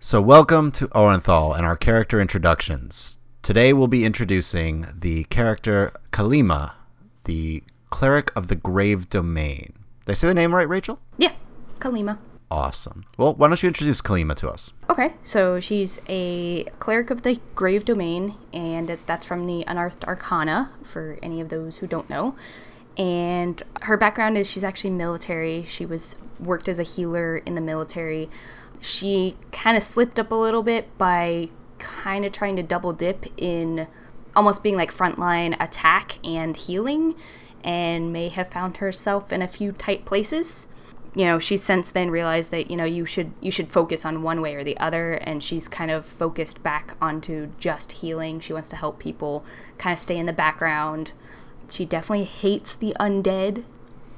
So, welcome to Orenthal and our character introductions. Today we'll be introducing the character Kalima, the cleric of the Grave Domain. Did I say the name right, Rachel? Yeah, Kalima. Awesome. Well, why don't you introduce Kalima to us? Okay, so she's a cleric of the Grave Domain, and that's from the Unearthed Arcana, for any of those who don't know. And her background is she's actually military. She was worked as a healer in the military. She kind of slipped up a little bit by kind of trying to double dip in almost being like frontline attack and healing, and may have found herself in a few tight places. You know she's since then realized that you know you should you should focus on one way or the other and she's kind of focused back onto just healing. She wants to help people kind of stay in the background. She definitely hates the undead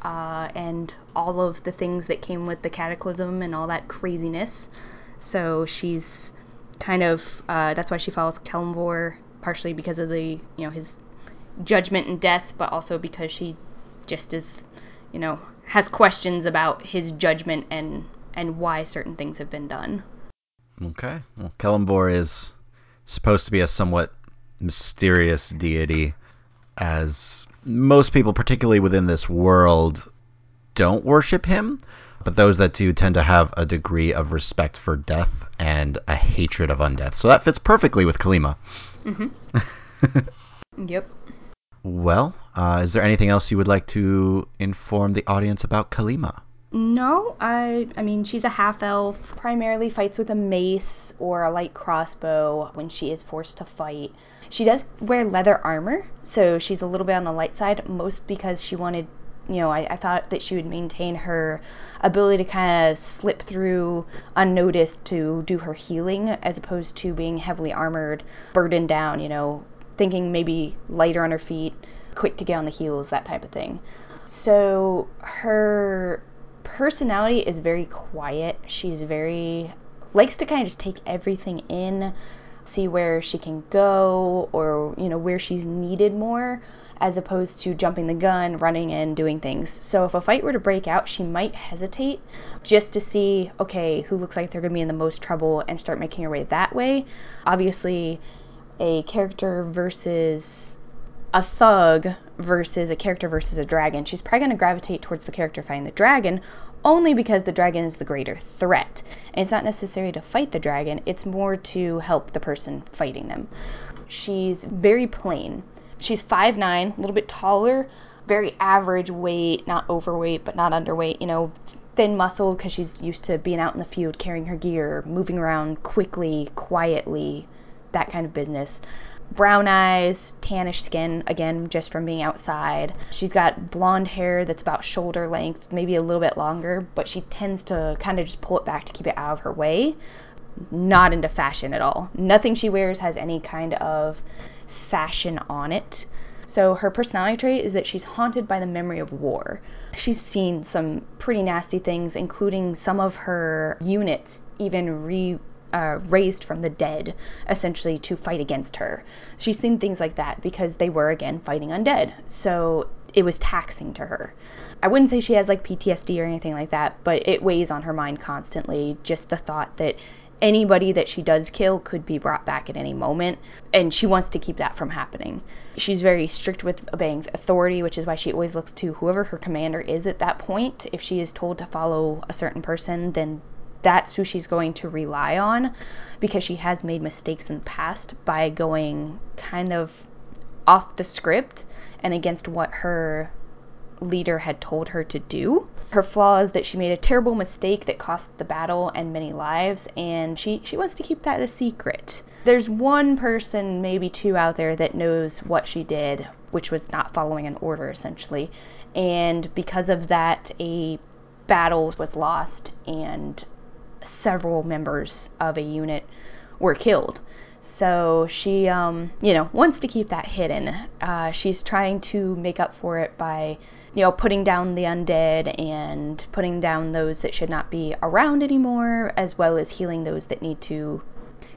uh, and all of the things that came with the cataclysm and all that craziness so she's kind of uh, that's why she follows Kelemvor partially because of the you know his judgment and death but also because she just is you know has questions about his judgment and and why certain things have been done. Okay. Well, Kelemvor is supposed to be a somewhat mysterious deity, as most people, particularly within this world, don't worship him. But those that do tend to have a degree of respect for death and a hatred of undeath. So that fits perfectly with Kalima. Mm-hmm. yep. Well, uh, is there anything else you would like to inform the audience about Kalima? No, I I mean she's a half elf, primarily fights with a mace or a light crossbow when she is forced to fight. She does wear leather armor, so she's a little bit on the light side, most because she wanted you know, I, I thought that she would maintain her ability to kind of slip through unnoticed to do her healing as opposed to being heavily armored, burdened down, you know, thinking maybe lighter on her feet, quick to get on the heels, that type of thing. So her personality is very quiet. She's very likes to kind of just take everything in, see where she can go or, you know, where she's needed more as opposed to jumping the gun, running and doing things. So if a fight were to break out, she might hesitate just to see, okay, who looks like they're going to be in the most trouble and start making her way that way. Obviously, a character versus a thug versus a character versus a dragon, she's probably going to gravitate towards the character fighting the dragon only because the dragon is the greater threat. And it's not necessary to fight the dragon, it's more to help the person fighting them. She's very plain. She's 5'9, a little bit taller, very average weight, not overweight, but not underweight, you know, thin muscle because she's used to being out in the field carrying her gear, moving around quickly, quietly, that kind of business. Brown eyes, tannish skin, again, just from being outside. She's got blonde hair that's about shoulder length, maybe a little bit longer, but she tends to kind of just pull it back to keep it out of her way. Not into fashion at all. Nothing she wears has any kind of fashion on it. So her personality trait is that she's haunted by the memory of war. She's seen some pretty nasty things, including some of her units even re uh, raised from the dead, essentially, to fight against her. She's seen things like that because they were, again, fighting undead. So it was taxing to her. I wouldn't say she has like PTSD or anything like that, but it weighs on her mind constantly. Just the thought that anybody that she does kill could be brought back at any moment, and she wants to keep that from happening. She's very strict with obeying authority, which is why she always looks to whoever her commander is at that point. If she is told to follow a certain person, then that's who she's going to rely on because she has made mistakes in the past by going kind of off the script and against what her leader had told her to do. Her flaw is that she made a terrible mistake that cost the battle and many lives, and she, she wants to keep that a secret. There's one person, maybe two out there, that knows what she did, which was not following an order, essentially. And because of that, a battle was lost, and several members of a unit were killed. So she, um, you know, wants to keep that hidden. Uh, she's trying to make up for it by, you know, putting down the undead and putting down those that should not be around anymore, as well as healing those that need to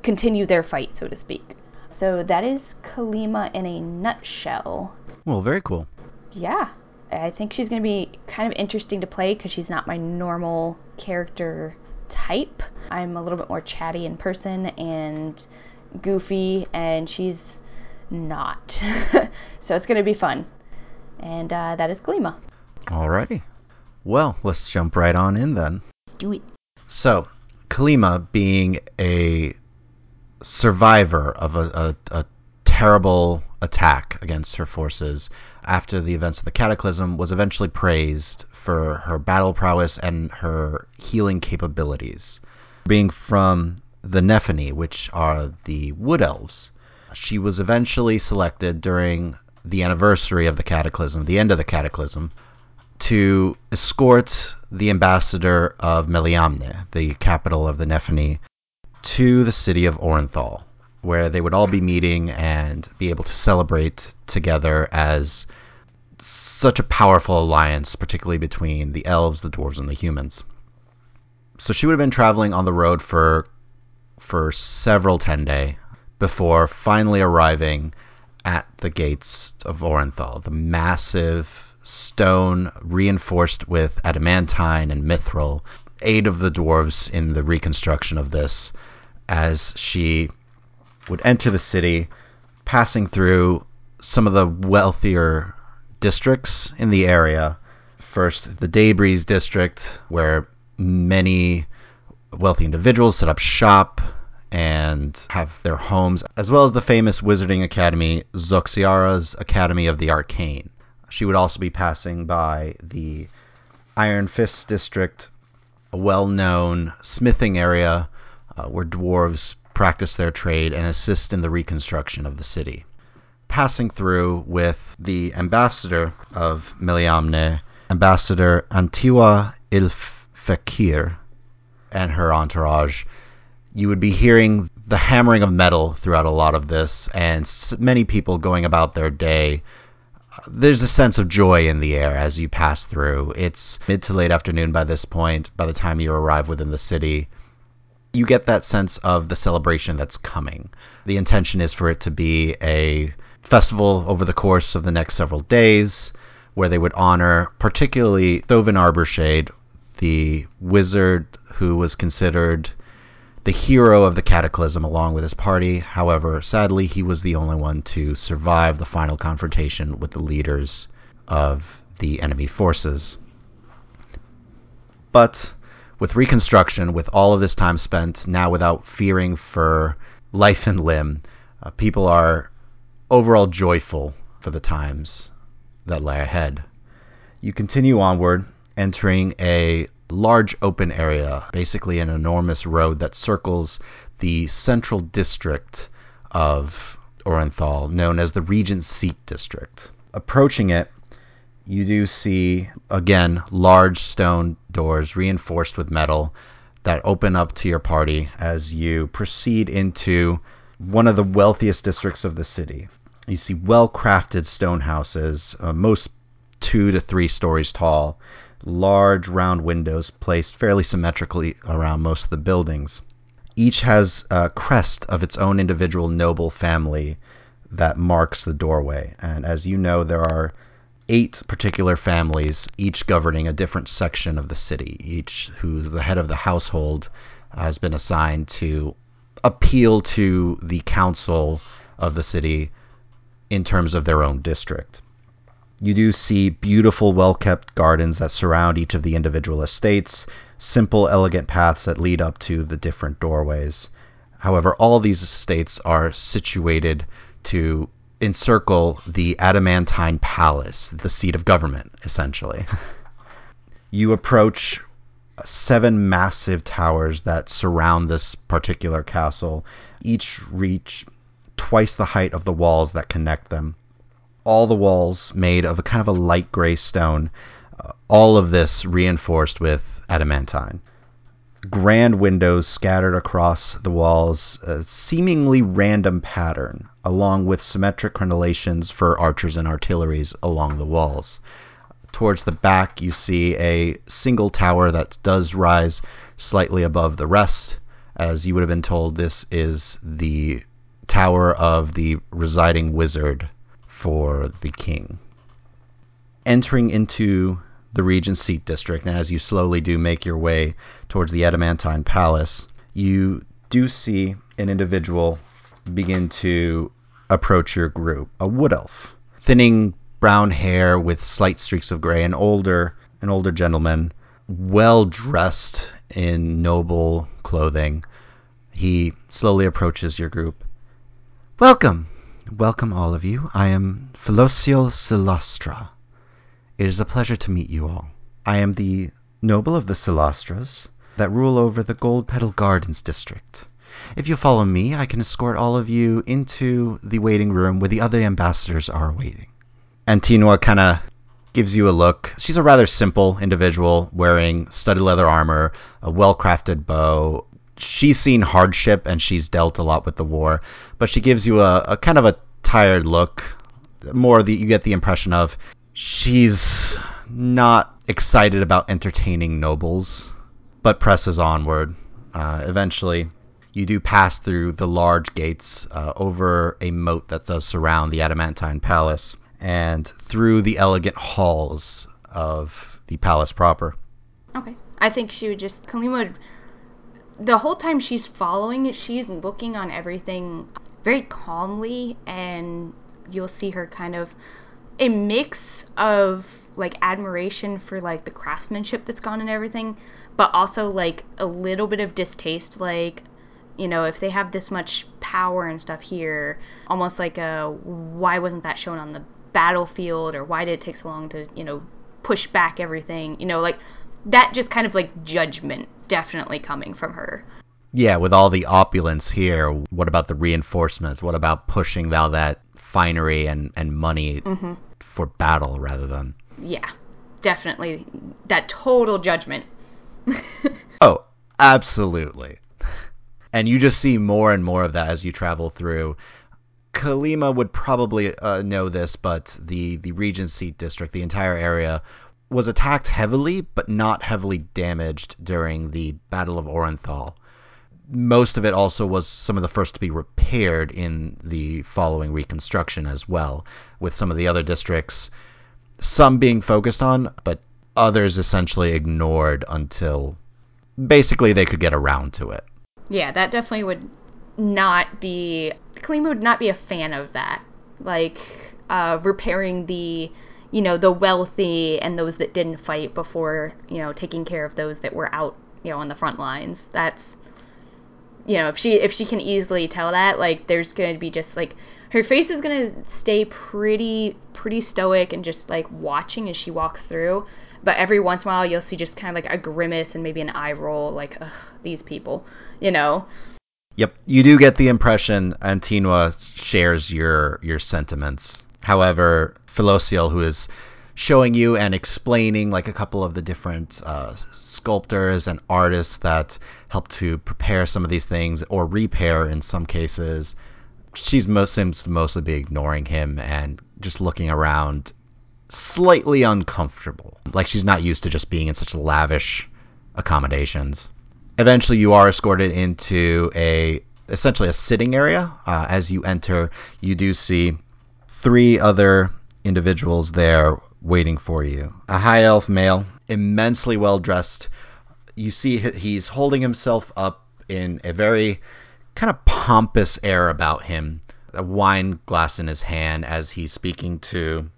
continue their fight, so to speak. So that is Kalima in a nutshell. Well, very cool. Yeah. I think she's going to be kind of interesting to play because she's not my normal character type. I'm a little bit more chatty in person and goofy, and she's not. so it's going to be fun. And uh, that is Kalima. Alrighty. Well, let's jump right on in then. Let's do it. So, Kalima, being a survivor of a, a, a terrible attack against her forces after the events of the Cataclysm, was eventually praised for her battle prowess and her healing capabilities. Being from the Nephini, which are the Wood Elves, she was eventually selected during the anniversary of the Cataclysm, the end of the Cataclysm, to escort the ambassador of Meliamne, the capital of the Nephini, to the city of Orenthal, where they would all be meeting and be able to celebrate together as such a powerful alliance, particularly between the elves, the dwarves, and the humans. So she would have been traveling on the road for for several tendays before finally arriving at the gates of Orenthal, the massive stone reinforced with adamantine and mithril, aid of the dwarves in the reconstruction of this, as she would enter the city, passing through some of the wealthier districts in the area. First, the Daybreeze district, where many wealthy individuals set up shop and have their homes, as well as the famous wizarding academy, Zoxiara's Academy of the Arcane. She would also be passing by the Iron Fist district, a well known smithing area uh, where dwarves practice their trade and assist in the reconstruction of the city. Passing through with the ambassador of Meliamne, Ambassador Antinua Ilfekir, and her entourage, you would be hearing the hammering of metal throughout a lot of this, and many people going about their day. There's a sense of joy in the air as you pass through. It's mid to late afternoon by this point, by the time you arrive within the city. You get that sense of the celebration that's coming. The intention is for it to be a festival over the course of the next several days where they would honor particularly Thovin Arborshade, the wizard who was considered the hero of the cataclysm along with his party. However, sadly, he was the only one to survive the final confrontation with the leaders of the enemy forces. But with reconstruction, with all of this time spent now without fearing for life and limb, uh, people are overall joyful for the times that lie ahead. You continue onward, entering a large open area, basically an enormous road that circles the central district of Orenthal, known as the Regent Seat District. Approaching it, you do see, again, large stone doors reinforced with metal that open up to your party as you proceed into one of the wealthiest districts of the city. You see well crafted stone houses, uh, most two to three stories tall, large round windows placed fairly symmetrically around most of the buildings. Each has a crest of its own individual noble family that marks the doorway. And as you know, there are eight particular families, each governing a different section of the city. Each who's the head of the household has been assigned to appeal to the council of the city in terms of their own district. You do see beautiful, well kept gardens that surround each of the individual estates, simple, elegant paths that lead up to the different doorways. However, all these estates are situated to encircle the Adamantine Palace, the seat of government, essentially. you approach seven massive towers that surround this particular castle, each reach twice the height of the walls that connect them all the walls made of a kind of a light gray stone. Uh, all of this reinforced with adamantine. Grand windows scattered across the walls, a seemingly random pattern, along with symmetric crenellations for archers and artilleries along the walls. Towards the back, you see a single tower that does rise slightly above the rest. As you would have been told, this is the tower of the residing wizard for the king. Entering into the Regent Seat District, and as you slowly do make your way towards the Adamantine Palace, you do see an individual begin to approach your group. A wood elf, thinning brown hair with slight streaks of gray, an older, an older gentleman, well dressed in noble clothing. He slowly approaches your group. Welcome, welcome all of you. I am Philocial Silastra. It is a pleasure to meet you all. I am the noble of the Silastras that rule over the Gold Petal Gardens district. If you follow me, I can escort all of you into the waiting room where the other ambassadors are waiting. Antinua kind of gives you a look. She's a rather simple individual wearing studded leather armor, a well crafted bow. She's seen hardship and she's dealt a lot with the war, but she gives you a, a kind of a tired look. More the you get the impression of she's not excited about entertaining nobles, but presses onward. Uh, eventually, you do pass through the large gates uh, over a moat that does surround the Adamantine Palace and through the elegant halls of the palace proper. Okay. I think she would just Kalima would the whole time she's following, she's looking on everything very calmly and you'll see her kind of a mix of like admiration for like the craftsmanship that's gone and everything, but also like a little bit of distaste like you know, if they have this much power and stuff here, almost like a why wasn't that shown on the battlefield or why did it take so long to, you know, push back everything? You know, like that just kind of like judgment definitely coming from her. Yeah, with all the opulence here, what about the reinforcements? What about pushing all that finery and, and money mm-hmm. for battle rather than. Yeah, definitely. That total judgment. oh, absolutely. And you just see more and more of that as you travel through. Kalima would probably uh, know this, but the, the Regent Seat district, the entire area, was attacked heavily, but not heavily damaged during the Battle of Orenthal. Most of it also was some of the first to be repaired in the following reconstruction as well, with some of the other districts, some being focused on, but others essentially ignored until basically they could get around to it. Yeah, that definitely would not be. Kalima would not be a fan of that. Like, uh, repairing the, you know, the wealthy and those that didn't fight before, you know, taking care of those that were out, you know, on the front lines. That's, you know, if she if she can easily tell that, like, there's going to be just like her face is going to stay pretty pretty stoic and just like watching as she walks through. But every once in a while you'll see just kind of like a grimace and maybe an eye roll like ugh these people you know? Yep you do get the impression antinua shares your your sentiments. However Philocial, who is showing you and explaining like a couple of the different uh, sculptors and artists that help to prepare some of these things or repair in some cases she's most seems to mostly be ignoring him and just looking around slightly uncomfortable. Like she's not used to just being in such lavish accommodations. Eventually, you are escorted into a essentially a sitting area. Uh, as you enter, you do see three other individuals there waiting for you. A high elf male, immensely well dressed. You see he's holding himself up in a very kind of pompous air about him, a wine glass in his hand as he's speaking to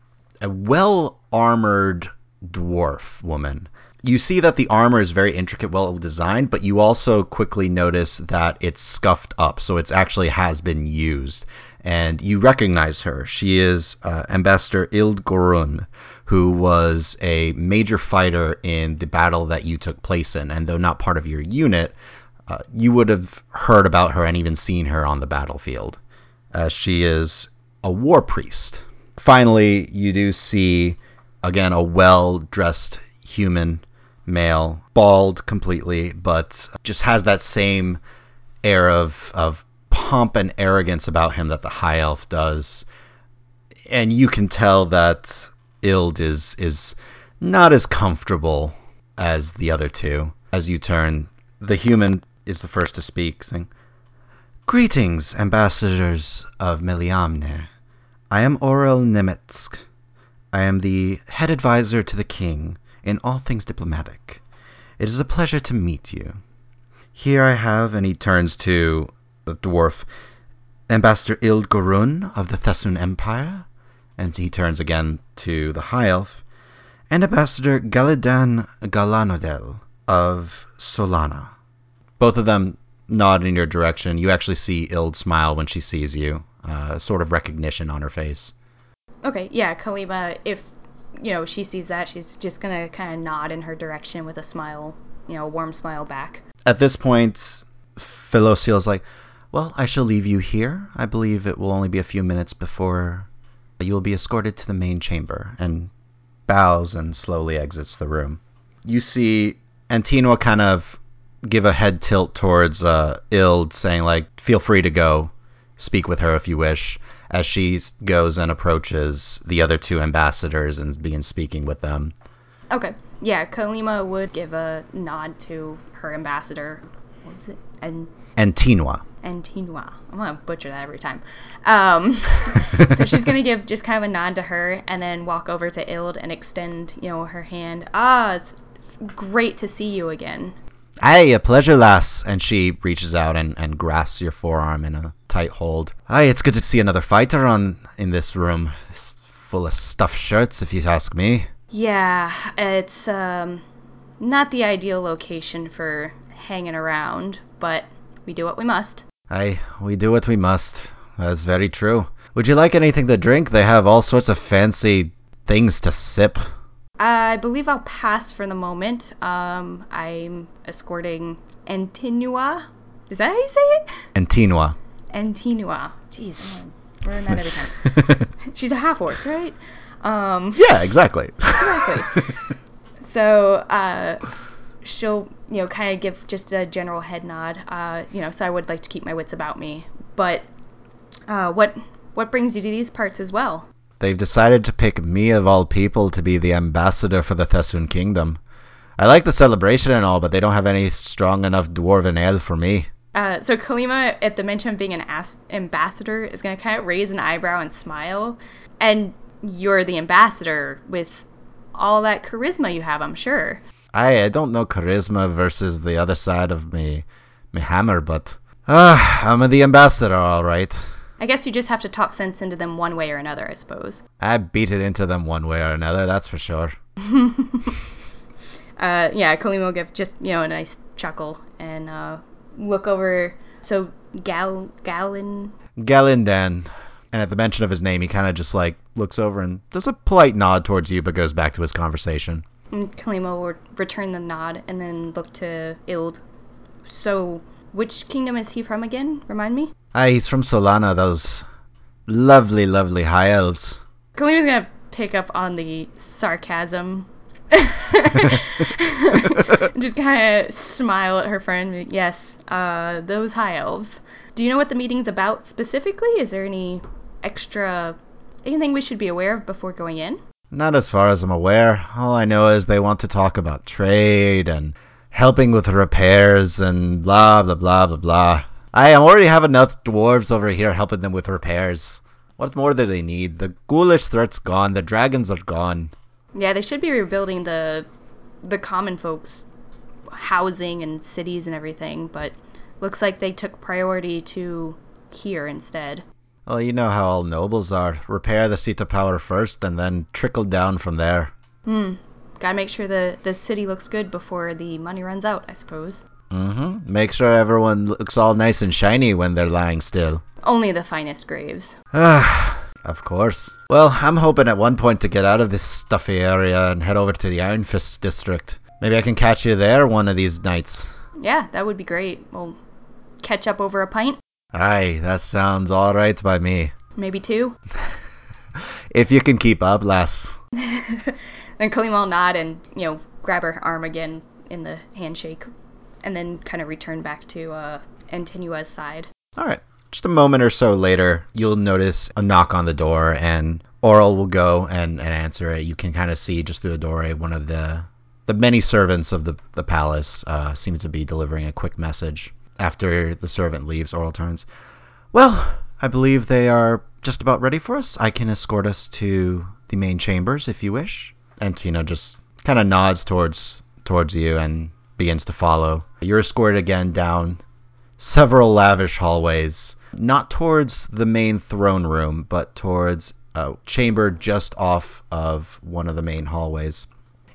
a well armored dwarf woman. You see that the armor is very intricate, well designed, but you also quickly notice that it's scuffed up, so it actually has been used. And you recognize her. She is uh, Ambassador Ild Gorun, who was a major fighter in the battle that you took place in. And though not part of your unit, uh, you would have heard about her and even seen her on the battlefield. Uh, she is a war priest. Finally, you do see, again, a well dressed human male, bald completely, but just has that same air of, of pomp and arrogance about him that the high elf does. And you can tell that Ild is is not as comfortable as the other two. As you turn, the human is the first to speak, saying, Greetings, ambassadors of Meliamne. I am Aurel Nemetsk. I am the head advisor to the king in all things diplomatic. It is a pleasure to meet you. Here I have, and he turns to the dwarf, Ambassador Ild Gorun of the Thessun Empire, and he turns again to the high elf, and Ambassador Galadan Galanodel of Solana. Both of them nod in your direction. You actually see Ild smile when she sees you, uh, sort of recognition on her face. Okay, yeah, Kalima, if you know she sees that, she's just gonna kind of nod in her direction with a smile, you know, a warm smile back. At this point, Philosiel's like, "Well, I shall leave you here. I believe it will only be a few minutes before you will be escorted to the main chamber." And bows and slowly exits the room. You see Antinua kind of give a head tilt towards uh, Ild, saying like, "Feel free to go, speak with her if you wish." As she goes and approaches the other two ambassadors and begins speaking with them. Okay, yeah, Kalima would give a nod to her ambassador. What was it? And Antinua. Antinua. I'm gonna butcher that every time. Um, so she's gonna give just kind of a nod to her, and then walk over to Ild and extend, you know, her hand. Ah, it's, it's great to see you again. Aye, a pleasure, lass. And she reaches out and, and grasps your forearm in a tight hold. Aye, it's good to see another fighter on in this room. It's full of stuffed shirts, if you ask me. Yeah, it's um, not the ideal location for hanging around, but we do what we must. Aye, we do what we must. That's very true. Would you like anything to drink? They have all sorts of fancy things to sip. I believe I'll pass for the moment. Um, I'm escorting Antinua. Is that how you say it? Antinua. Antinua. Jeez, gonna learn that every time. She's a half orc, right? Um, Yeah, exactly. exactly. so uh, she'll, you know, kind of give just a general head nod. Uh, you know, so I would like to keep my wits about me. But uh, what what brings you to these parts as well? They've decided to pick me of all people to be the ambassador for the Thessun Kingdom. I like the celebration and all, but they don't have any strong enough dwarven ale for me. Uh, so Kalima, at the mention of being an as- ambassador, is going to kind of raise an eyebrow and smile. And you're the ambassador with all that charisma you have, I'm sure. I I don't know charisma versus the other side of me, me hammer, but ah, I'm the ambassador, all right. I guess you just have to talk sense into them one way or another, I suppose. I beat it into them one way or another, that's for sure. Uh, yeah, Kalima will give just you know a nice chuckle and uh, look over. So Gal Gallon. Galindan. And at the mention of his name, he kind of just like looks over and does a polite nod towards you, but goes back to his conversation. And Kalima will return the nod and then look to Ild. So, which kingdom is he from again? Remind me. Ah, he's from Solana, those lovely, lovely high elves. Kalima's gonna pick up on the sarcasm. Just kind of smile at her friend. Yes, uh, those high elves. Do you know what the meeting's about specifically? Is there any extra anything we should be aware of before going in? Not as far as I'm aware. All I know is they want to talk about trade and helping with repairs and blah, blah, blah, blah, blah. I already have enough dwarves over here helping them with repairs. What more do they need? The ghoulish threat's gone, the dragons are gone. Yeah, they should be rebuilding the the common folks housing and cities and everything, but looks like they took priority to here instead. Well, you know how all nobles are. Repair the seat of power first and then trickle down from there. Hmm. Gotta make sure the the city looks good before the money runs out, I suppose. Mm-hmm. Make sure everyone looks all nice and shiny when they're lying still. Only the finest graves. Ah, of course. Well, I'm hoping at one point to get out of this stuffy area and head over to the Iron Fist district. Maybe I can catch you there one of these nights. Yeah, that would be great. We'll catch up over a pint, Aye, that sounds alright by me. maybe two. If you can keep up, lass. then Kalima will nod and, you know, grab her arm again in the handshake, and then kind of return back to uh, Antinua's side. Alright. Just a moment or so later, you'll notice a knock on the door, and Aurel will go and, and answer it. You can kind of see just through the doorway one of the the many servants of the, the palace uh, seems to be delivering a quick message. After the servant leaves, Aurel turns. Well, I believe they are just about ready for us. I can escort us to the main chambers if you wish. Antinua just kind of nods towards towards you and begins to follow. You're escorted again down several lavish hallways, not towards the main throne room, but towards a chamber just off of one of the main hallways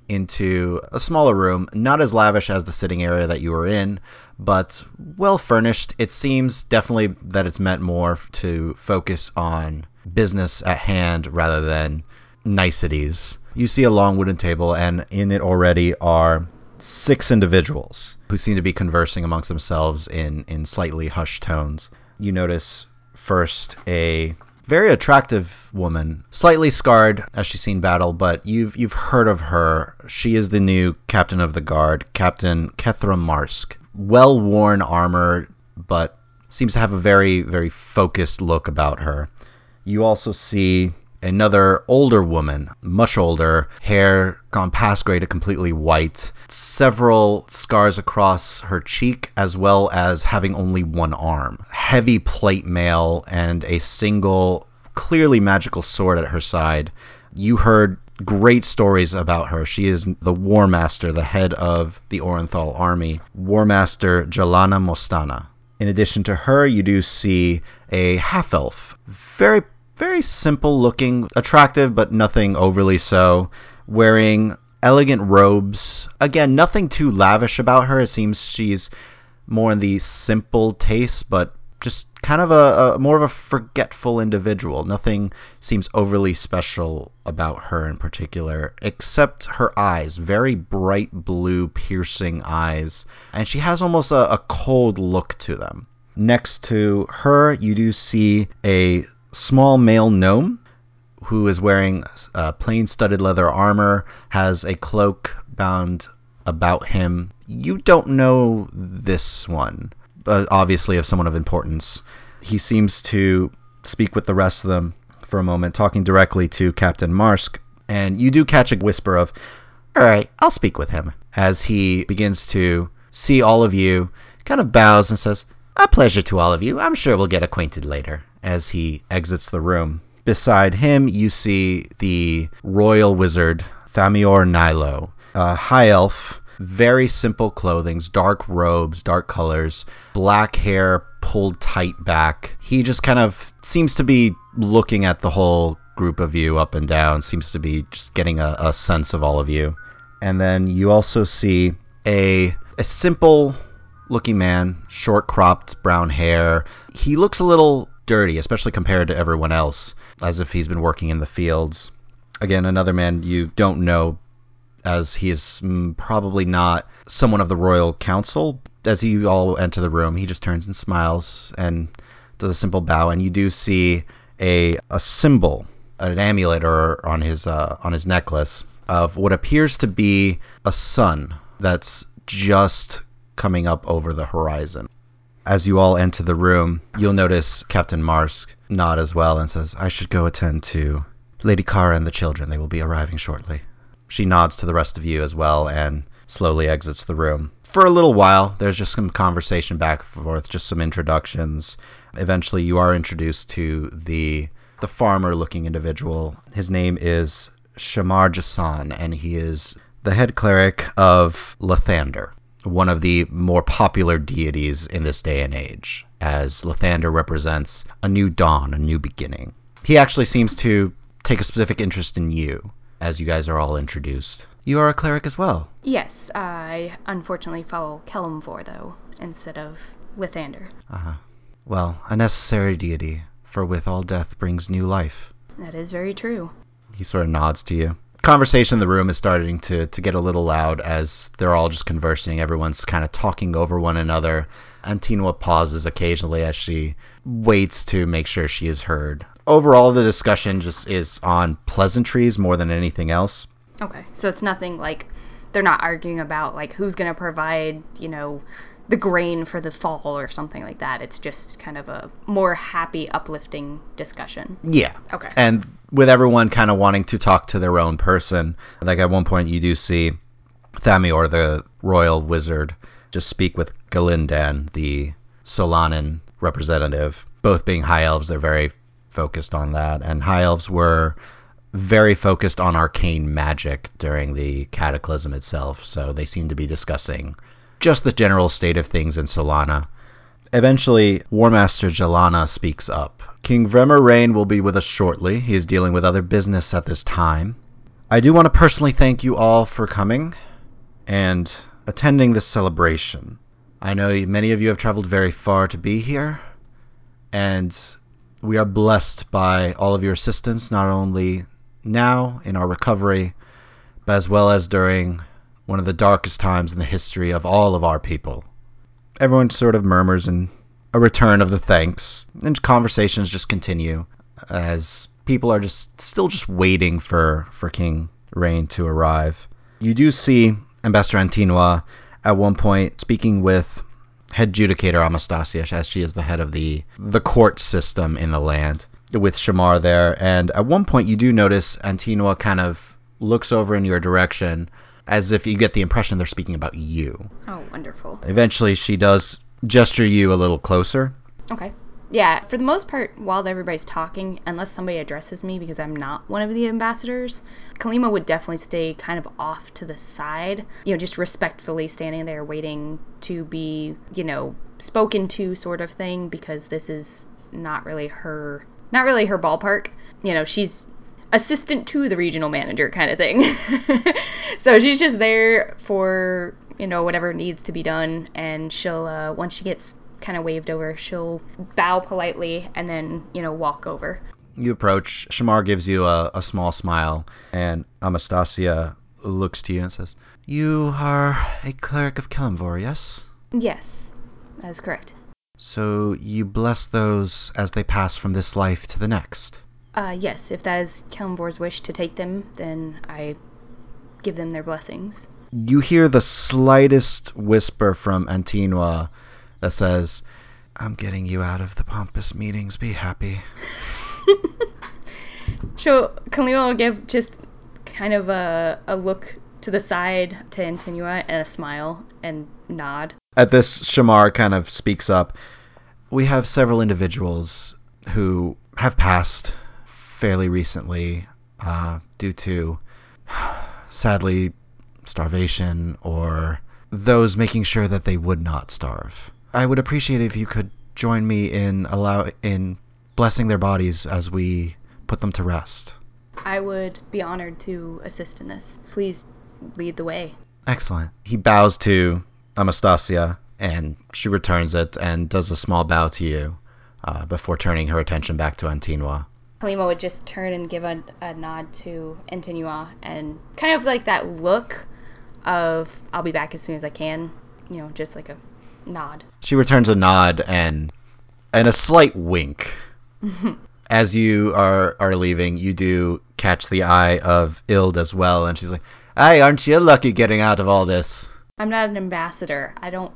into a smaller room, not as lavish as the sitting area that you were in, but well furnished. It seems definitely that it's meant more to focus on business at hand rather than niceties. You see a long wooden table, and in it already are six individuals who seem to be conversing amongst themselves in, in slightly hushed tones. You notice first a very attractive woman, slightly scarred as she's seen battle, but you've you've heard of her. She is the new captain of the guard, Captain Kethra Marsk. Well worn armor, but seems to have a very very focused look about her. You also see another older woman, much older, hair gone past gray to completely white, several scars across her cheek, as well as having only one arm. Heavy plate mail and a single, clearly magical sword at her side. You heard great stories about her. She is the War Master, the head of the Orenthal army, War Master Jalana Mostana. In addition to her, you do see a half elf, very very simple looking, attractive, but nothing overly so. Wearing elegant robes. Again, nothing too lavish about her. It seems she's more in the simple taste, but just kind of a, a, more of a forgetful individual. Nothing seems overly special about her in particular, except her eyes, very bright blue, piercing eyes, and she has almost a, a cold look to them. Next to her, you do see a small male gnome who is wearing uh, plain studded leather armor, has a cloak bound about him. You don't know this one, but obviously of someone of importance. He seems to speak with the rest of them for a moment, talking directly to Captain Marsk, and you do catch a whisper of, All right, I'll speak with him, as he begins to see all of you, kind of bows and says, A pleasure to all of you. I'm sure we'll get acquainted later as he exits the room. Beside him, you see the royal wizard, Thamior Nilo, a high elf, very simple clothing, dark robes, dark colors, black hair pulled tight back. He just kind of seems to be looking at the whole group of you up and down, seems to be just getting a, a sense of all of you. And then you also see a, a simple looking man, short cropped brown hair. He looks a little dirty, especially compared to everyone else, as if he's been working in the fields. Again, another man you don't know, as he is mm, probably not someone of the royal council. As you all enter the room, he just turns and smiles and does a simple bow, and you do see a a symbol, an amulet, or on his uh, on his necklace of what appears to be a sun that's just coming up over the horizon. As you all enter the room, you'll notice Captain Marsk nod as well and says, I should go attend to Lady Kara and the children. They will be arriving shortly. She nods to the rest of you as well and slowly exits the room. For a little while, there's just some conversation back and forth, just some introductions. Eventually, you are introduced to the the farmer-looking individual. His name is Shamar Jasan, and he is the head cleric of Lathander one of the more popular deities in this day and age, as Lathander represents a new dawn, a new beginning. He actually seems to take a specific interest in you as you guys are all introduced. You are a cleric as well. Yes, I unfortunately follow Kelemvor, though, instead of Lathander. Uh huh. Well, a necessary deity, for with all death brings new life. That is very true. He sort of nods to you conversation in the room is starting to, to get a little loud as they're all just conversing. Everyone's kind of talking over one another. Antinua pauses occasionally as she waits to make sure she is heard. Overall, the discussion just is on pleasantries more than anything else. Okay, so it's nothing like they're not arguing about like who's going to provide, you know, the grain for the fall or something like that. It's just kind of a more happy, uplifting discussion. Yeah. Okay. And with everyone kind of wanting to talk to their own person, like at one point you do see Thamior, the royal wizard, just speak with Galindan, the Solanan representative. Both being high elves, they're very focused on that. And high elves were very focused on arcane magic during the cataclysm itself, so they seem to be discussing just the general state of things in Solana. Eventually, War Master Jelana speaks up. King Vremer Rain will be with us shortly. He is dealing with other business at this time. I do want to personally thank you all for coming and attending this celebration. I know many of you have traveled very far to be here, and we are blessed by all of your assistance, not only now in our recovery, but as well as during one of the darkest times in the history of all of our people. Everyone sort of murmurs in a return of the thanks, and conversations just continue as people are just still just waiting for, for King Rain to arrive. You do see Ambassador Antinua at one point speaking with head judicator Amastasia, as she is the head of the the court system in the land, with Shamar there. And at one point, you do notice Antinua kind of looks over in your direction, as if you get the impression they're speaking about you. Oh, wonderful. Eventually, she does gesture you a little closer. Okay. Yeah, for the most part, while everybody's talking, unless somebody addresses me because I'm not one of the ambassadors, Kalima would definitely stay kind of off to the side, you know, just respectfully standing there waiting to be, you know, spoken to sort of thing because this is not really her not really her ballpark. You know, she's assistant to the regional manager kind of thing. so she's just there for, you know, whatever needs to be done and she'll uh once she gets kind of waved over, she'll bow politely and then, you know, walk over. You approach. Shamar gives you a, a small smile, and Amastasia looks to you and says, You are a cleric of Kelemvor, yes? Yes, that is correct. So you bless those as they pass from this life to the next? Uh, yes, if that is Kelemvor's wish to take them, then I give them their blessings. You hear the slightest whisper from Antinua that says, I'm getting you out of the pompous meetings. Be happy. so Kalima will give just kind of a, a look to the side to Antinua and a smile and nod. At this, Shamar kind of speaks up. We have several individuals who have passed fairly recently uh, due to, sadly, starvation or those making sure that they would not starve. I would appreciate if you could join me in allow in blessing their bodies as we put them to rest. I would be honored to assist in this. Please lead the way. Excellent. He bows to Amastasia, and she returns it and does a small bow to you uh, before turning her attention back to Antinua. Kalima would just turn and give a, a nod to Antinua and kind of like that look of I'll be back as soon as I can. You know, just like a nod. She returns a nod and and a slight wink. as you are are leaving, you do catch the eye of Ild as well, and she's like, "Hey, aren't you lucky getting out of all this?" I'm not an ambassador. I don't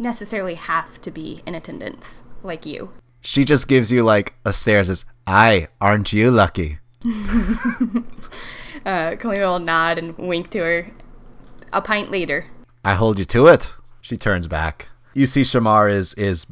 necessarily have to be in attendance like you. She just gives you like a stare and says, "Aye, aren't you lucky?" uh, Kalima will nod and wink to her. A pint later. I hold you to it. She turns back. You see, Shamar is is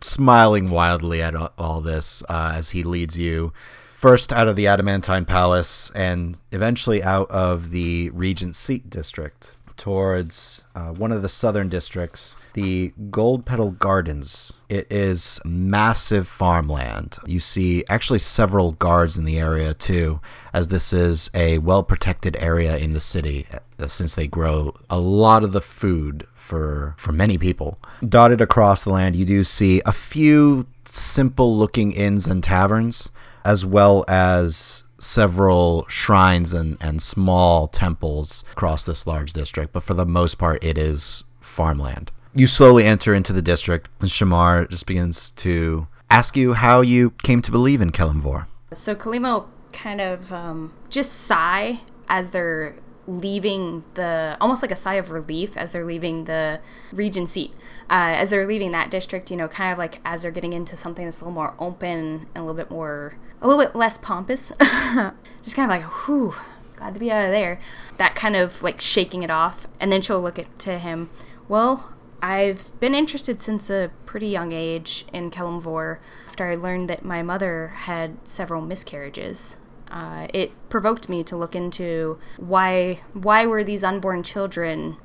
smiling wildly at all this uh, as he leads you first out of the Adamantine Palace and eventually out of the Regent Seat district towards uh, one of the southern districts, the Gold Petal Gardens. It is massive farmland. You see actually several guards in the area too, as this is a well protected area in the city uh, since they grow a lot of the food for for many people. Dotted across the land, you do see a few simple looking inns and taverns, as well as several shrines and, and small temples across this large district, but for the most part, it is farmland. You slowly enter into the district, and Shamar just begins to ask you how you came to believe in Kelemvor. So Kalima kind of um, just sigh as they're leaving the almost like a sigh of relief as they're leaving the Regent Seat. Uh, as they're leaving that district you know kind of like as they're getting into something that's a little more open and a little bit more a little bit less pompous just kind of like whew glad to be out of there. That kind of like shaking it off. And then she'll look at to him well I've been interested since a pretty young age in Kelemvor after I learned that my mother had several miscarriages Uh, it provoked me to look into why why were these unborn children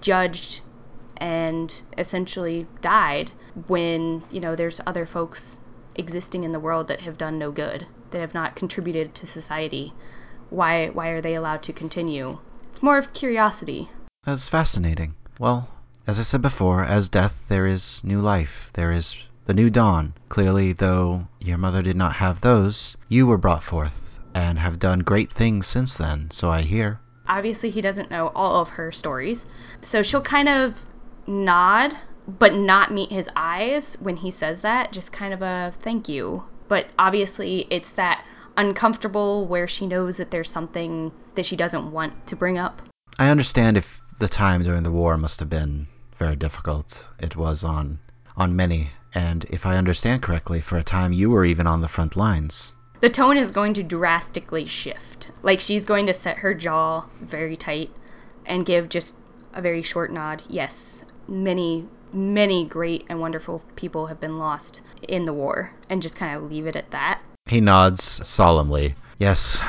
judged and essentially died when you know there's other folks existing in the world that have done no good that have not contributed to society why why are they allowed to continue it's more of curiosity That's fascinating. Well, as I said before, as death there is new life. There is the new dawn. Clearly, though your mother did not have those, you were brought forth and have done great things since then, so I hear. obviously he doesn't know all of her stories so she'll kind of nod but not meet his eyes when he says that just kind of a thank you but obviously it's that uncomfortable where she knows that there's something that she doesn't want to bring up I understand if the time during the war must have been very difficult. It was on on many, and if I understand correctly, for a time you were even on the front lines. The tone is going to drastically shift. Like she's going to set her jaw very tight and give just a very short nod. Yes, many, many great and wonderful people have been lost in the war, and just kind of leave it at that. He nods solemnly. Yes,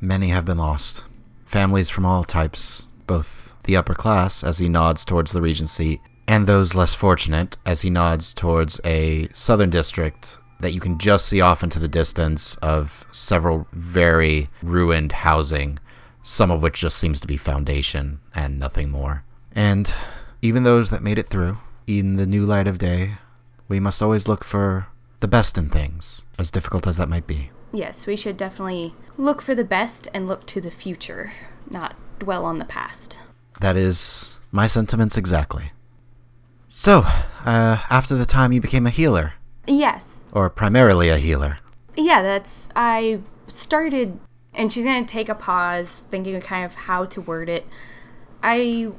many have been lost. Families from all types, both the upper class, as he nods towards the Regency, and those less fortunate, as he nods towards a southern district that you can just see off into the distance of several very ruined housing, some of which just seems to be foundation and nothing more. And even those that made it through, in the new light of day, we must always look for the best in things, as difficult as that might be. Yes, we should definitely look for the best and look to the future, not dwell on the past. That is my sentiments exactly. So, uh, after the time you became a healer, Yes, or primarily a healer, yeah, that's I started and she's going to take a pause thinking of kind of how to word it. I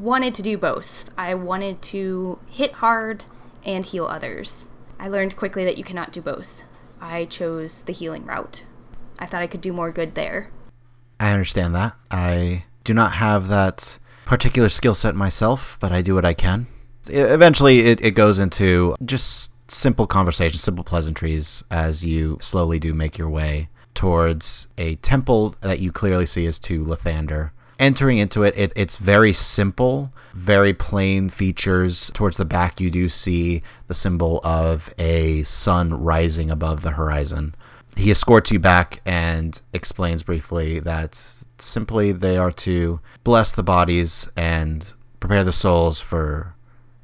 wanted to do both. I wanted to hit hard and heal others. I learned quickly that you cannot do both. I chose the healing route. I thought I could do more good there. I understand that. I do not have that particular skill set myself, but I do what I can. Eventually, it, it goes into just simple conversations, simple pleasantries as you slowly do make your way towards a temple that you clearly see is to Lathander. Entering into it, it, it's very simple, very plain features. Towards the back, you do see the symbol of a sun rising above the horizon he escorts you back and explains briefly that simply they are to bless the bodies and prepare the souls for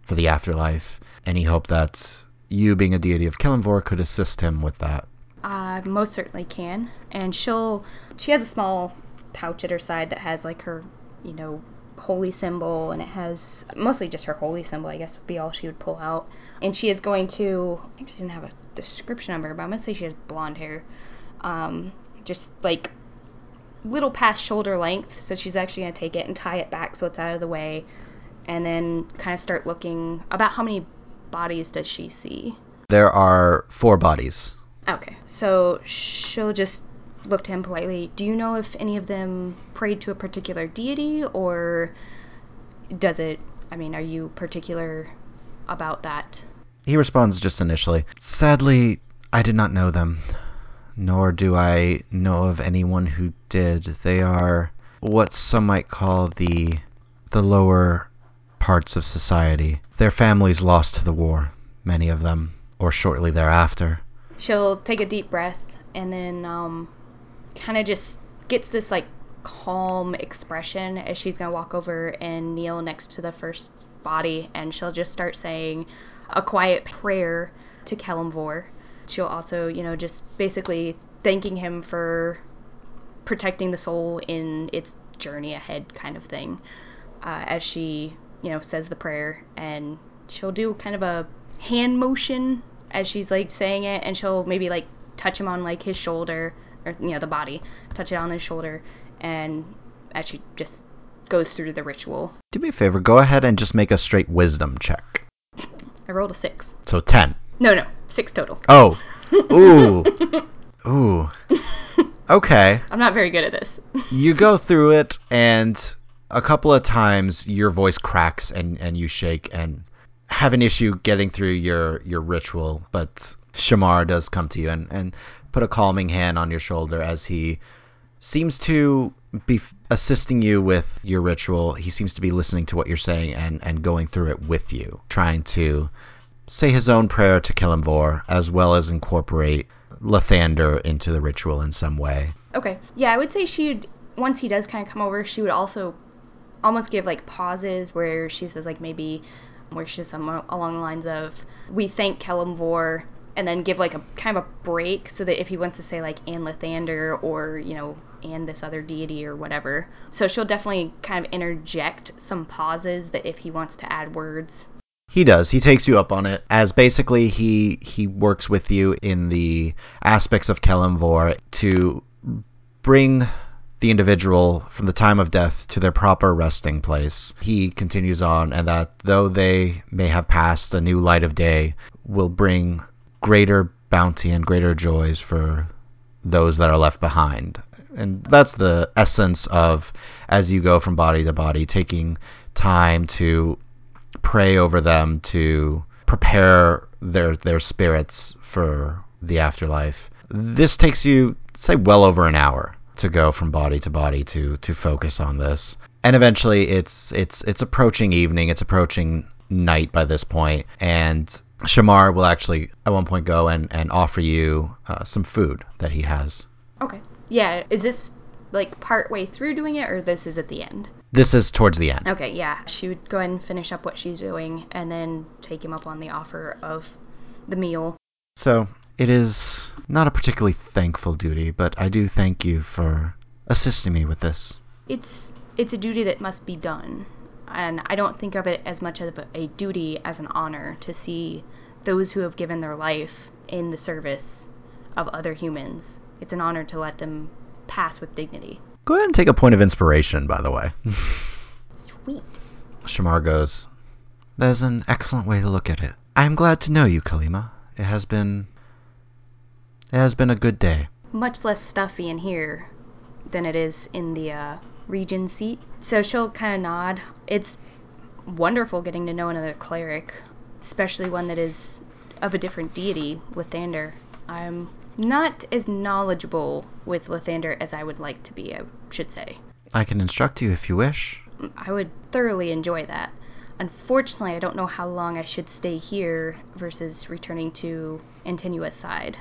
for the afterlife. And he hoped that you, being a deity of Kelimvor, could assist him with that. I most certainly can. And she'll she has a small pouch at her side that has like her, you know, holy symbol and it has mostly just her holy symbol, I guess would be all she would pull out. And she is going to I think she didn't have a description of her, but I'm gonna say she has blonde hair. Um, just like little past shoulder length, so she's actually gonna take it and tie it back so it's out of the way and then kind of start looking about how many bodies does she see? There are four bodies. Okay, so she'll just look to him politely. Do you know if any of them prayed to a particular deity, or does it? I mean, are you particular about that? He responds just initially. Sadly, I did not know them, nor do I know of anyone who did. They are what some might call the the lower parts of society. Their families lost to the war, many of them, or shortly thereafter. She'll take a deep breath and then um, kind of just gets this like calm expression as she's gonna walk over and kneel next to the first body, and she'll just start saying a quiet prayer to Kelimvor. She'll also, you know, just basically thanking him for protecting the soul in its journey ahead, kind of thing. Uh, as she, you know, says the prayer, and she'll do kind of a hand motion as she's like saying it, and she'll maybe like touch him on like his shoulder, or you know, the body, touch it on his shoulder, and as she just goes through the ritual. Do me a favor, go ahead and just make a straight wisdom check. I rolled a six. So 10. No, no, six total. Oh. Ooh. Ooh. Okay. I'm not very good at this. You go through it, and a couple of times your voice cracks and, and you shake. And have an issue getting through your your ritual, but Shamar does come to you and, and put a calming hand on your shoulder as he seems to be assisting you with your ritual. He seems to be listening to what you're saying and, and going through it with you, trying to say his own prayer to Kelimvor as well as incorporate Lathander into the ritual in some way. Okay. Yeah, I would say she would, once he does kind of come over, she would also almost give like pauses where she says, like, maybe where she's some along the lines of, we thank Kellum Kelimvor and then give like a kind of a break so that if he wants to say like and Lathander or you know and this other deity or whatever. So she'll definitely kind of interject some pauses that if he wants to add words. He does. He takes you up on it as basically he he works with you in the aspects of Kelimvor to bring the individual from the time of death to their proper resting place. He continues on, and that though they may have passed a new light of day, will bring greater bounty and greater joys for those that are left behind. And that's the essence of as you go from body to body, taking time to pray over them, to prepare their their spirits for the afterlife. This takes you say well over an hour to go from body to body to to focus on this. And eventually it's it's it's approaching evening, it's approaching night by this point and Shamar will actually at one point go and, and offer you uh, some food that he has. Okay. Yeah. Is this like part way through doing it or this is at the end? This is towards the end. Okay, yeah. She would go ahead and finish up what she's doing and then take him up on the offer of the meal. So it is not a particularly thankful duty, but I do thank you for assisting me with this. It's it's a duty that must be done and I don't think of it as much of a duty as an honor to see those who have given their life in the service of other humans. It's an honor to let them pass with dignity. Go ahead and take a point of inspiration, by the way. Sweet. Shamar goes, That is an excellent way to look at it. I am glad to know you, Kalima. It has been. It has been a good day. Much less stuffy in here than it is in the uh, Regent seat. So she'll kind of nod. It's wonderful getting to know another cleric, especially one that is of a different deity, Lathander. I'm not as knowledgeable with Lathander as I would like to be, I should say. I can instruct you if you wish. I would thoroughly enjoy that. Unfortunately, I don't know how long I should stay here versus returning to Antinua's side.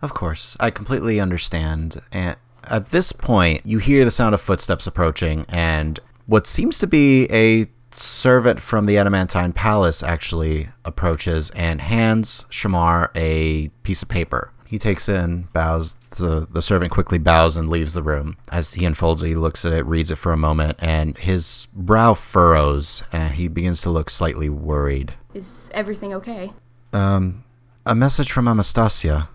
Of course, I completely understand. And at this point, you hear the sound of footsteps approaching, and what seems to be a servant from the Adamantine Palace actually approaches and hands Shamar a piece of paper. He takes it and bows. The, the servant quickly bows and leaves the room. As he unfolds it, he looks at it, reads it for a moment, and his brow furrows, and he begins to look slightly worried. Is everything okay? Um, a message from Anastasia.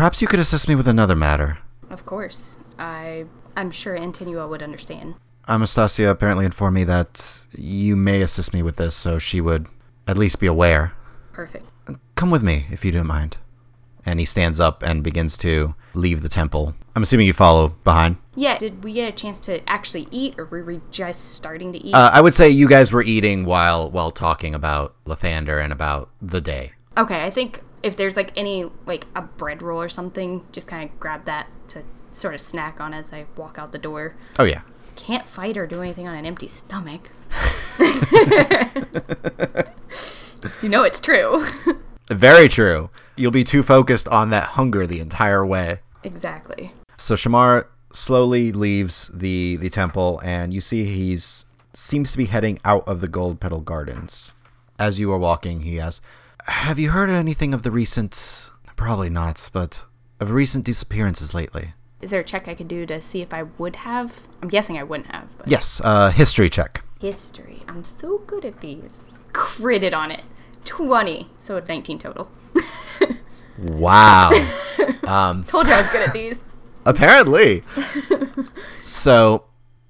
Perhaps you could assist me with another matter. Of course. I I'm sure Antinua would understand. Anastasia apparently informed me that you may assist me with this, so she would at least be aware. Perfect. Come with me, if you don't mind. And he stands up and begins to leave the temple. I'm assuming you follow behind. Yeah, did we get a chance to actually eat, or were we just starting to eat? Uh, I would say you guys were eating while while talking about Lathander and about the day. Okay, I think if there's like any like a bread roll or something, just kind of grab that to sort of snack on as I walk out the door. Oh yeah. Can't fight or do anything on an empty stomach. you know it's true. Very true. You'll be too focused on that hunger the entire way. Exactly. So Shamar slowly leaves the the temple and you see he's seems to be heading out of the gold petal gardens. As you are walking, he asks, have you heard anything of the recent, probably not, but of recent disappearances lately? Is there a check I could do to see if I would have? I'm guessing I wouldn't have. But... Yes, uh, history check. History. I'm so good at these. Critted on it. 20. So 19 total. wow. Um, Told you I was good at these. Apparently. so,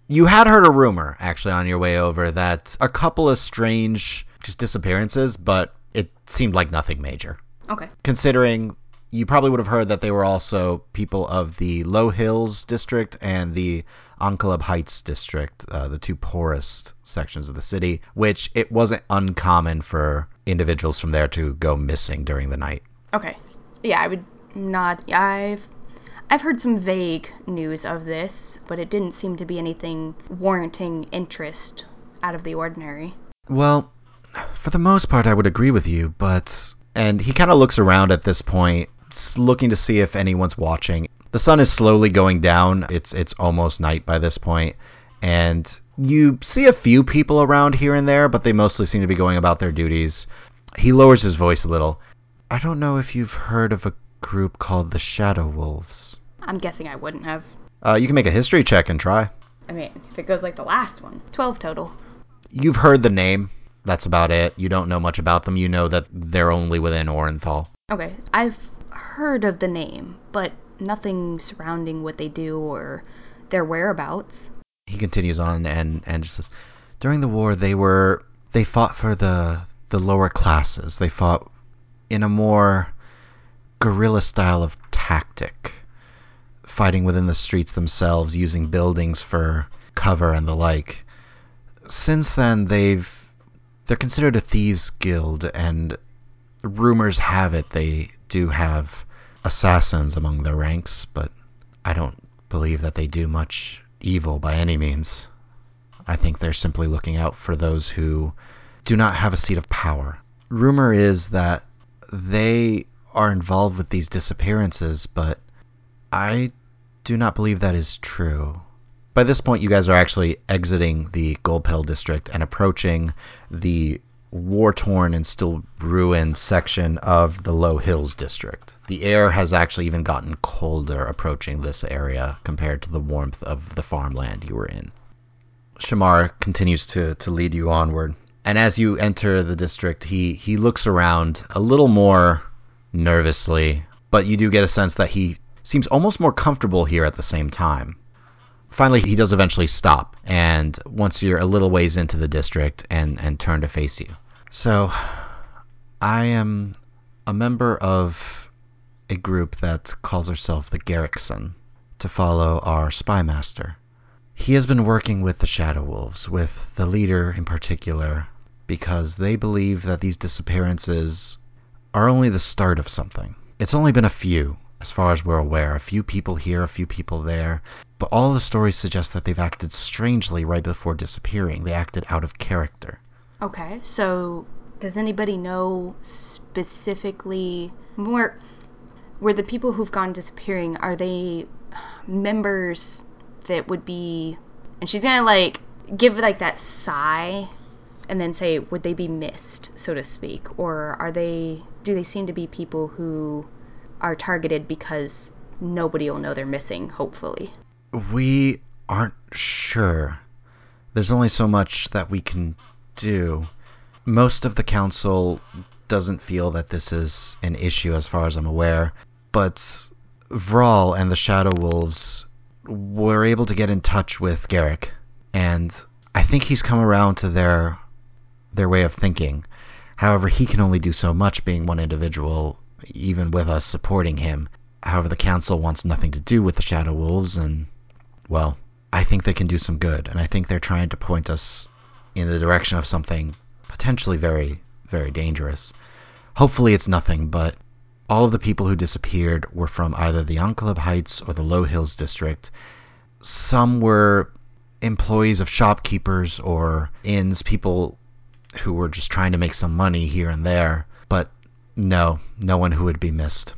you had heard a rumor, actually, on your way over that a couple of strange just disappearances, but it seemed like nothing major. Okay. Considering you probably would have heard that they were also people of the Low Hills district and the Ankhaleb Heights district, uh, the two poorest sections of the city, which it wasn't uncommon for individuals from there to go missing during the night. Okay. Yeah, I would not. I've I've heard some vague news of this, but it didn't seem to be anything warranting interest out of the ordinary. Well, for the most part, I would agree with you, but. And he kind of looks around at this point, looking to see if anyone's watching. The sun is slowly going down. It's it's almost night by this point, and you see a few people around here and there, but they mostly seem to be going about their duties. He lowers his voice a little. I don't know if you've heard of a group called the Shadow Wolves. I'm guessing I wouldn't have. Uh, you can make a history check and try. I mean, if it goes like the last one, 12 total. You've heard the name. That's about it. You don't know much about them. You know that they're only within Orenthal. Okay. I've heard of the name, but nothing surrounding what they do or their whereabouts. He continues on and, and just says, during the war, they were they fought for the the lower classes. They fought in a more guerrilla style of tactic, fighting within the streets themselves, using buildings for cover and the like. Since then, they've they're considered a thieves guild, and rumors have it they do have assassins among their ranks, but I don't believe that they do much evil by any means. I think they're simply looking out for those who do not have a seat of power. Rumor is that they are involved with these disappearances, but I do not believe that is true. By this point, you guys are actually exiting the Gold Petal district and approaching the war torn and still ruined section of the Low Hills district. The air has actually even gotten colder approaching this area compared to the warmth of the farmland you were in. Shamar continues to, to lead you onward. And as you enter the district, he, he looks around a little more nervously, but you do get a sense that he seems almost more comfortable here at the same time. Finally, he does eventually stop, and once you're a little ways into the district, and, and turn to face you. So, I am a member of a group that calls herself the Garrickson to follow our spy master. He has been working with the Shadow Wolves, with the leader in particular, because they believe that these disappearances are only the start of something. It's only been a few, as far as we're aware. A few people here, a few people there. But all the stories suggest that they've acted strangely right before disappearing. They acted out of character. Okay, so does anybody know specifically more? Were the people who've gone disappearing, are they members that would be. And she's gonna like give like that sigh and then say, would they be missed, so to speak? Or are they. Do they seem to be people who are targeted because nobody will know they're missing, hopefully? We aren't sure. There's only so much that we can do. Most of the council doesn't feel that this is an issue as far as I'm aware, but Vral and the Shadow Wolves were able to get in touch with Garrick, and I think he's come around to their their way of thinking. However, he can only do so much being one individual, even with us supporting him. However, the council wants nothing to do with the Shadow Wolves, and well, I think they can do some good, and I think they're trying to point us in the direction of something potentially very, very dangerous. Hopefully, it's nothing, but all of the people who disappeared were from either the Ankhaleb Heights or the Low Hills district. Some were employees of shopkeepers or inns, people who were just trying to make some money here and there, but no, no one who would be missed.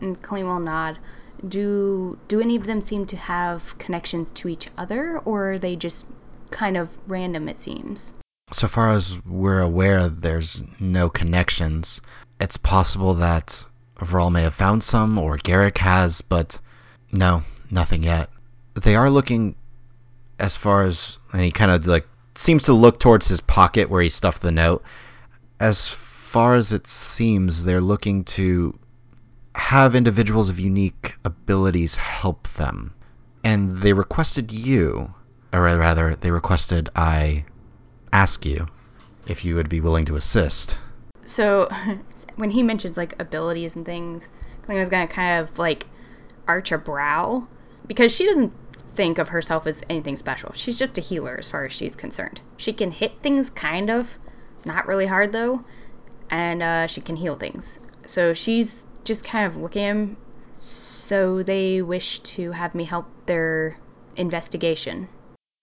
And Colleen will nod. Do do any of them seem to have connections to each other, or are they just kind of random? It seems. So far as we're aware, there's no connections. It's possible that Vral may have found some, or Garrick has, but no, nothing yet. They are looking as far as, and he kind of like seems to look towards his pocket where he stuffed the note. As far as it seems, they're looking to have individuals of unique abilities help them. And they requested you, or rather, they requested I ask you if you would be willing to assist. So, when he mentions like abilities and things, Kalima's gonna kind of like arch a brow because she doesn't think of herself as anything special. She's just a healer as far as she's concerned. She can hit things kind of, not really hard though, and uh, she can heal things. So she's just kind of looking at him. So they wish to have me help their investigation.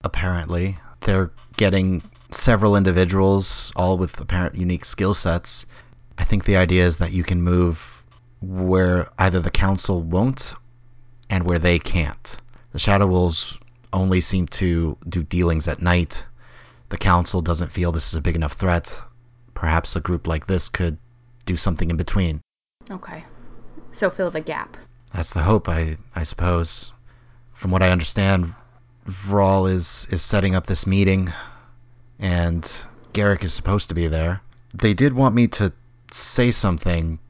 Apparently, they're getting several individuals, all with apparent unique skill sets. I think the idea is that you can move where either the council won't and where they can't. The Shadow Wolves only seem to do dealings at night. The council doesn't feel this is a big enough threat. Perhaps a group like this could do something in between. Okay. So fill the gap. That's the hope, I I suppose. From what I understand, Vral is is setting up this meeting, and Garrick is supposed to be there. They did want me to say something.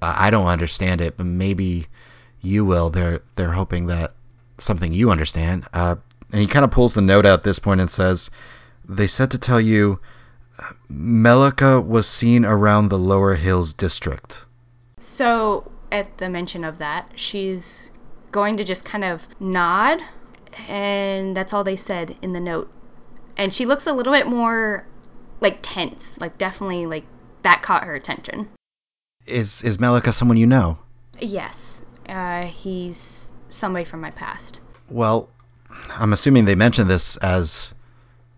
I I don't understand it, but maybe you will. They're they're hoping that something you understand. Uh, and he kind of pulls the note out at this point and says, "They said to tell you, Melika was seen around the Lower Hills district." So at the mention of that, she's going to just kind of nod, and that's all they said in the note. And she looks a little bit more like tense, like definitely like that caught her attention. Is is Melika someone you know? Yes, uh, he's somebody from my past. Well, I'm assuming they mentioned this as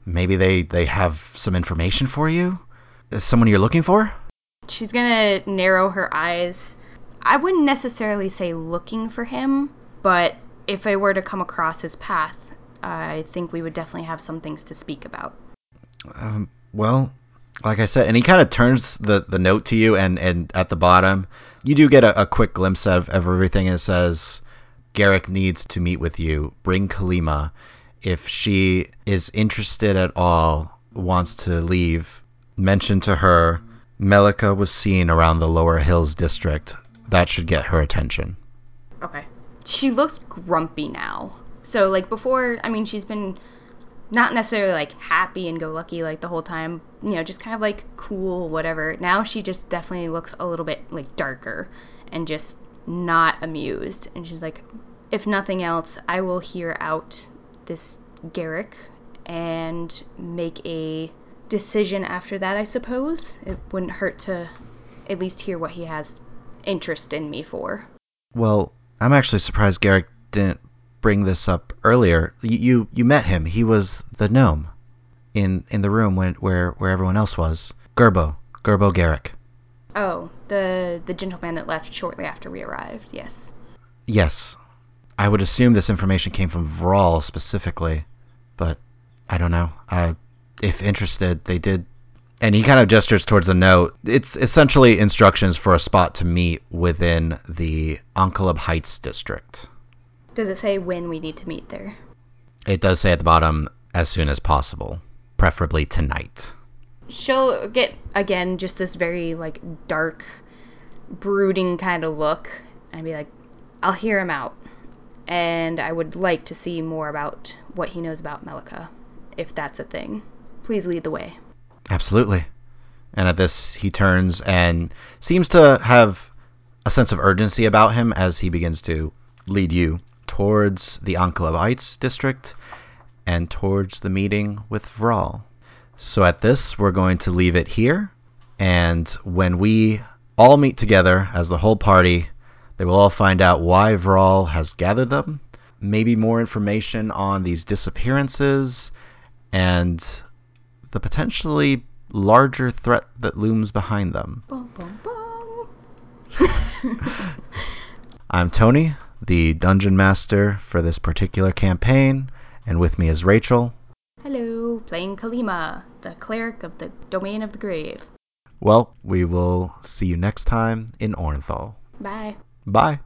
maybe they they have some information for you. Is someone you're looking for? She's gonna narrow her eyes. I wouldn't necessarily say looking for him, but if I were to come across his path, I think we would definitely have some things to speak about. Um, well, like I said, and he kind of turns the, the note to you, and, and at the bottom, you do get a, a quick glimpse of, of everything. It says, Garrick needs to meet with you. Bring Kalima. If she is interested at all, wants to leave, mention to her Melika was seen around the Lower Hills district. That should get her attention. Okay. She looks grumpy now. So, like, before, I mean, she's been not necessarily like happy and go lucky like the whole time, you know, just kind of like cool, whatever. Now she just definitely looks a little bit like darker and just not amused. And she's like, if nothing else, I will hear out this Garrick and make a decision after that, I suppose. It wouldn't hurt to at least hear what he has interest in me for. Well, I'm actually surprised Garrick didn't bring this up earlier. You you, you met him. He was the gnome in in the room when, where where everyone else was. Gerbo, Gerbo Garrick. Oh, the the gentleman that left shortly after we arrived. Yes. Yes, I would assume this information came from Vral specifically, but I don't know. Uh, if interested, they did. And he kind of gestures towards the note. It's essentially instructions for a spot to meet within the Ankhaleb Heights district. Does it say when we need to meet there? It does say at the bottom, as soon as possible, preferably tonight. She'll get again just this very like dark, brooding kind of look, and be like, "I'll hear him out." And I would like to see more about what he knows about Melika, if that's a thing. Please lead the way. Absolutely. And at this, he turns and seems to have a sense of urgency about him as he begins to lead you towards the Heights district and towards the meeting with Vral. So at this, we're going to leave it here. And when we all meet together as the whole party, they will all find out why Vral has gathered them, maybe more information on these disappearances, and the potentially larger threat that looms behind them. Bum, bum, bum. I'm Tony, the dungeon master for this particular campaign, and with me is Rachel. Hello, playing Kalima, the cleric of the Domain of the Grave. Well, we will see you next time in Ornthal. Bye. Bye.